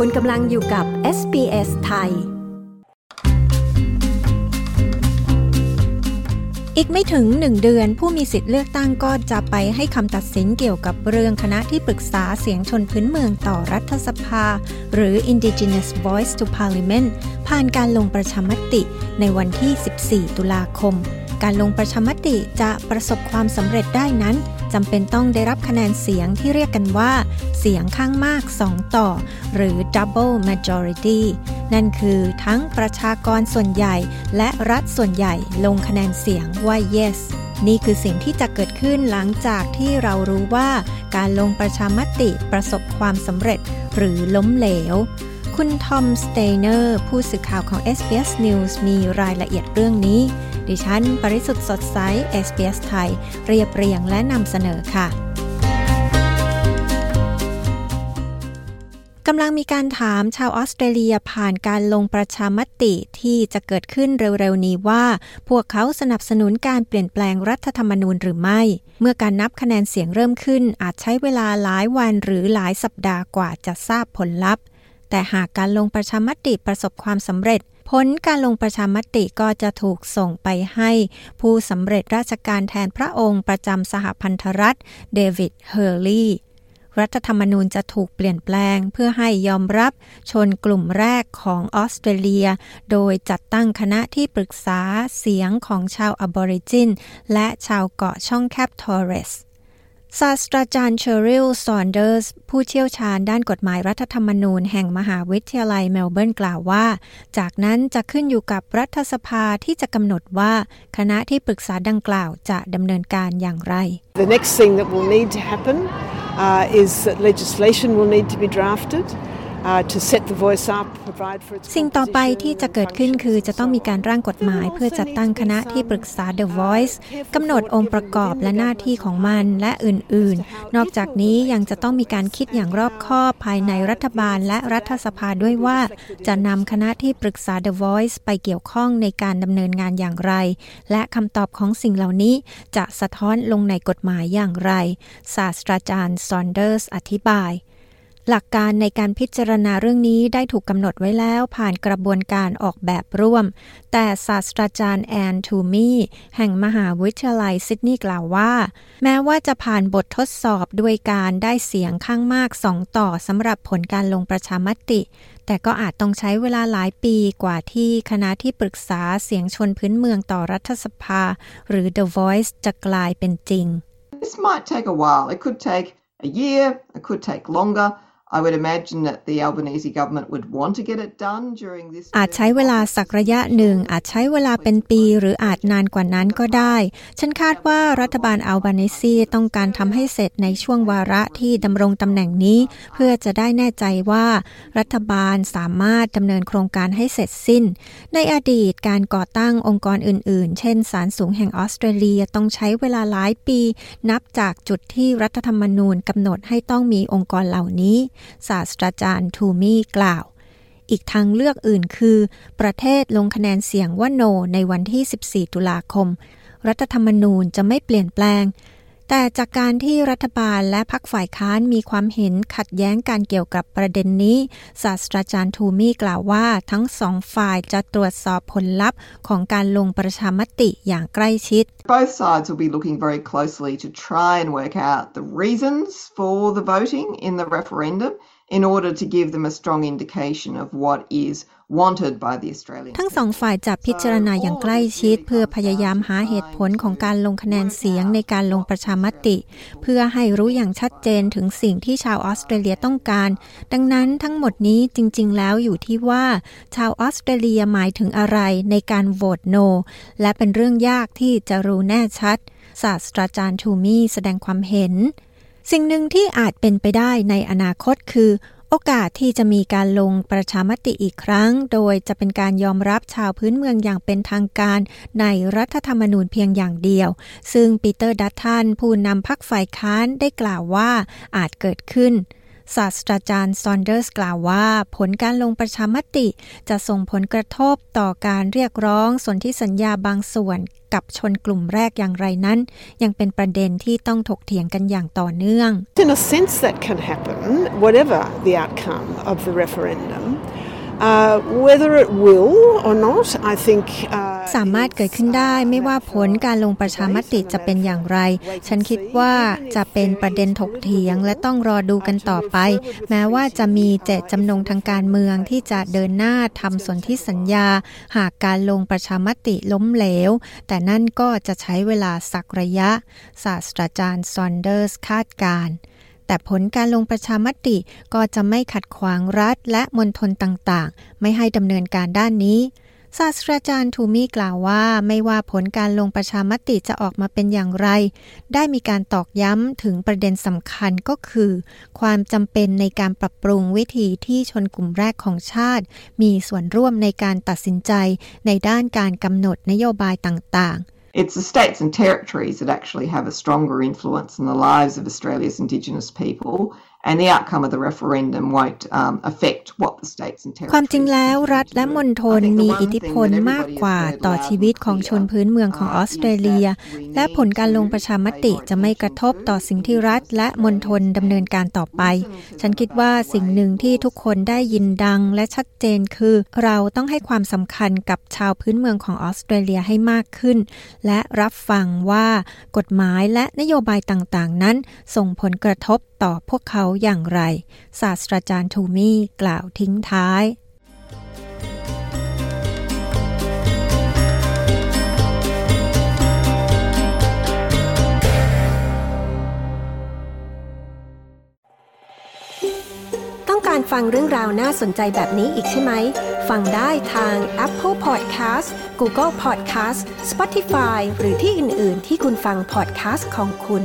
คุณกำลังอยู่กับ SBS ไทย อีกไม่ถึงหนึ่งเดือนผู้มีสิทธิ์เลือกตั้งก็จะไปให้คำตัดสินเกี่ยวกับเรื่องคณะที่ปรึกษาเสียงชนพื้นเมืองต่อรัฐสภา หรือ Indigenous Voice to Parliament ผ่านการลงประชามติในวันที่ 14 ตุลาคม การลงประชามติจะประสบความสำเร็จได้นั้นจำเป็นต้องได้รับคะแนนเสียงที่เรียกกันว่า เสียงข้างมาก 2 ต่อ หรือ double majority นั่นคือทั้งประชากรส่วนใหญ่และรัฐส่วนใหญ่ลงคะแนนเสียงว่า yes นี่คือสิ่งที่จะเกิดขึ้นหลังจากที่เรารู้ว่า การลงประชามติประสบความสำเร็จหรือล้มเหลว คุณทอมสเตเนอร์ผู้สื่อข่าวของ SBS News มีรายละเอียดเรื่องนี้ ดิฉัน ปริสุทธ์สดใส SBS ไทย เรียบเรียงและนำเสนอค่ะกำลังมีการถามชาวออสเตรเลียผ่านการลงประชามติที่จะเกิดขึ้นเร็วๆนี้ว่า พวกเขาสนับสนุนการเปลี่ยนแปลงรัฐธรรมนูญหรือไม่ เมื่อการนับคะแนนเสียงเริ่มขึ้น อาจใช้เวลาหลายวันหรือหลายสัปดาห์กว่าจะทราบผลลัพธ์ แต่หากการลงประชามติประสบความสำเร็จ ผลการลงประชามติก็จะถูกส่งไปให้ ผู้สำเร็จราชการแทนพระองค์ประจำสหพันธรัฐ เดวิด เฮอร์ลีย์รัฐธรรมนูญจะถูกเปลี่ยนแปลงเพื่อให้ยอมรับชนกลุ่มแรกของออสเตรเลีย โดยจัดตั้งคณะที่ปรึกษาเสียงของชาวอบอริจิน และชาวเกาะช่องแคบทอร์เรส ศาสตราจารย์เชอริลซอนเดอร์ส ผู้เชี่ยวชาญด้านกฎหมายรัฐธรรมนูญแห่งมหาวิทยาลัยเมลเบิร์นกล่าวว่า จากนั้นจะขึ้นอยู่กับรัฐสภาที่จะกำหนดว่าคณะที่ปรึกษาดังกล่าวจะดำเนินการอย่างไร The next thing that will need to happen uh, is that legislation will need to be drafted สิ่งต่อไปที่จะเกิดขึ้นคือจะต้องมีการร่างกฎหมายเพื่อจัดตั้งคณะที่ปรึกษา The Voice กำหนดองค์ประกอบและหน้าที่ของมันและอื่น ๆ นอกจากนี้ยังจะต้องมีการคิดอย่างรอบคอบภายในรัฐบาลและรัฐสภาด้วยว่า จะนำคณะที่ปรึกษา The Voice ไปเกี่ยวข้องในการดำเนินงานอย่างไร และคำตอบของสิ่งเหล่านี้จะสะท้อนลงในกฎหมายอย่างไร ศาสตราจารย์ซอนเดอร์สอธิบาย หลักการในการพิจารณาเรื่องนี้ได้ถูกกำหนดไว้แล้วผ่านกระบวนการออกแบบร่วม แต่ศาสตราจารย์แอนทูมีย์แห่งมหาวิทยาลัยซิดนีย์กล่าวว่า แม้ว่าจะผ่านบททดสอบด้วยการได้เสียงข้างมากสองต่อสำหรับผลการลงประชามติ แต่ก็อาจต้องใช้เวลาหลายปีกว่าที่คณะที่ปรึกษาเสียงชนพื้นเมืองต่อรัฐสภา หรือ The Voice จะกลายเป็นจริง This might take a while. It could take a year. It could take longer. อาจใช้เวลาสักระยะหนึ่ง อาจใช้เวลาเป็นปี หรืออาจนานกว่านั้นก็ได้ ฉันคาดว่ารัฐบาลอัลบานิซีต้องการทำให้เสร็จในช่วงวาระที่ดำรงตำแหน่งนี้ เพื่อจะได้แน่ใจว่า รัฐบาลสามารถดำเนินโครงการให้เสร็จสิ้น ในอดีตการก่อตั้งองค์กรอื่น ๆ เช่นศาลสูงแห่งออสเตรเลียต้องใช้เวลาหลายปี นับจากจุดที่รัฐธรรมนูญกำหนดให้ต้องมีองค์กรเหล่านี้ศาสตราจารย์ทูมี่กล่าว อีกทางเลือกอื่นคือ ประเทศลงคะแนนเสียงว่าโนในวันที่ 14 ตุลาคม รัฐธรรมนูญจะไม่เปลี่ยนแปลง แต่จากการที่รัฐบาลและพักฝ่ายค้านมีความเห็นขัดแย้งการเกี่ยวกับประเด็นนี้ ศาสตราจารย์ทูมี่กล่าวว่าทั้งสองฝ่ายจะตรวจสอบผลลัพธ์ของการลงประชามติอย่างใกล้ชิด Both sides will be looking very closely to try and work out the reasons for the voting in the referendum in order to give them a strong indication of what is wanted by the Australian ทั้งสองฝ่ายจะพิจารณาอย่างใกล้ชิด เพื่อพยายามหาเหตุผลของการลงคะแนนเสียงในการลงประชามติ เพื่อให้รู้อย่างชัดเจนถึงสิ่งที่ชาวออสเตรเลียต้องการ ดังนั้นทั้งหมดนี้จริง ๆ แล้วอยู่ที่ว่า ชาวออสเตรเลียหมายถึงอะไรในการโหวตโน และเป็นเรื่องยากที่จะรู้แน่ชัด ศาสตราจารย์ทูมี่แสดงความเห็น สิ่งหนึ่งที่อาจเป็นไปได้ในอนาคตคือ โอกาสที่จะมีการลงประชามติอีกครั้ง โดยจะเป็นการยอมรับชาวพื้นเมืองอย่างเป็นทางการในรัฐธรรมนูญเพียงอย่างเดียว ซึ่งปีเตอร์ดัตทันผู้นำพรรคฝ่ายค้านได้กล่าวว่าอาจเกิดขึ้น ศาสตราจารย์ซอนเดอร์สกล่าวว่า ผลการลงประชามติจะส่งผลกระทบต่อการเรียกร้องส่วนที่สัญญาบางส่วนกับชนกลุ่มแรกอย่างไรนั้น ยังเป็นประเด็นที่ต้องถกเถียงกันอย่างต่อเนื่อง In a sense that can happen whatever the outcome of the referendum Uh, whether it will or not, I think. สามารถเกิดขึ้นได้ไม่ว่าผลการลงประชามติจะเป็นอย่างไร ฉันคิดว่าจะเป็นประเด็นถกเถียงและต้องรอดูกันต่อไป แม้ว่าจะมีเจตจำนงทางการเมืองที่จะเดินหน้าทำสนธิสัญญา หากการลงประชามติล้มเหลว แต่นั่นก็จะใช้เวลาสักระยะ ศาสตราจารย์ซอนเดอร์สคาดการณ์ แต่ผลการลงประชามติก็จะไม่ขัดขวางรัฐและมณฑลต่างๆ ไม่ให้ดำเนินการด้านนี้ศาสตราจารย์ทูมี่กล่าวว่าไม่ว่าผลการลงประชามติจะออกมาเป็นอย่างไร ได้มีการตอกย้ำถึงประเด็นสำคัญก็คือ ความจำเป็นในการปรับปรุงวิธีที่ชนกลุ่มแรกของชาติ มีส่วนร่วมในการตัดสินใจในด้านการกำหนดนโยบายต่างๆ It's the states and territories that actually have a stronger influence in the lives of Australia's Indigenous people and the outcome of the referendum won't um, affect what the states and territories ความจริงแล้วรัฐและมณฑลมีอิทธิพลมากกว่าต่อชีวิตของชนพื้นเมืองของออสเตรเลีย และผลการลงประชามติจะไม่กระทบต่อสิ่งที่รัฐและมณฑลดำเนินการต่อไป ฉันคิดว่าสิ่งหนึ่งที่ทุกคนได้ยินดังและชัดเจนคือ เราต้องให้ความสำคัญกับชาวพื้นเมืองของออสเตรเลียให้มากขึ้น และรับฟังว่ากฎหมายและนโยบายต่างๆ นั้นส่งผลกระทบต่อพวกเขาอย่างไร ศาสตราจารย์ทูมี่กล่าวทิ้งท้ายต้องการฟังเรื่องราวน่าสนใจแบบนี้อีกใช่ไหม ฟังได้ทาง Apple Podcast Google Podcast Spotify หรือที่อื่น ๆ ที่คุณฟัง podcast ของคุณ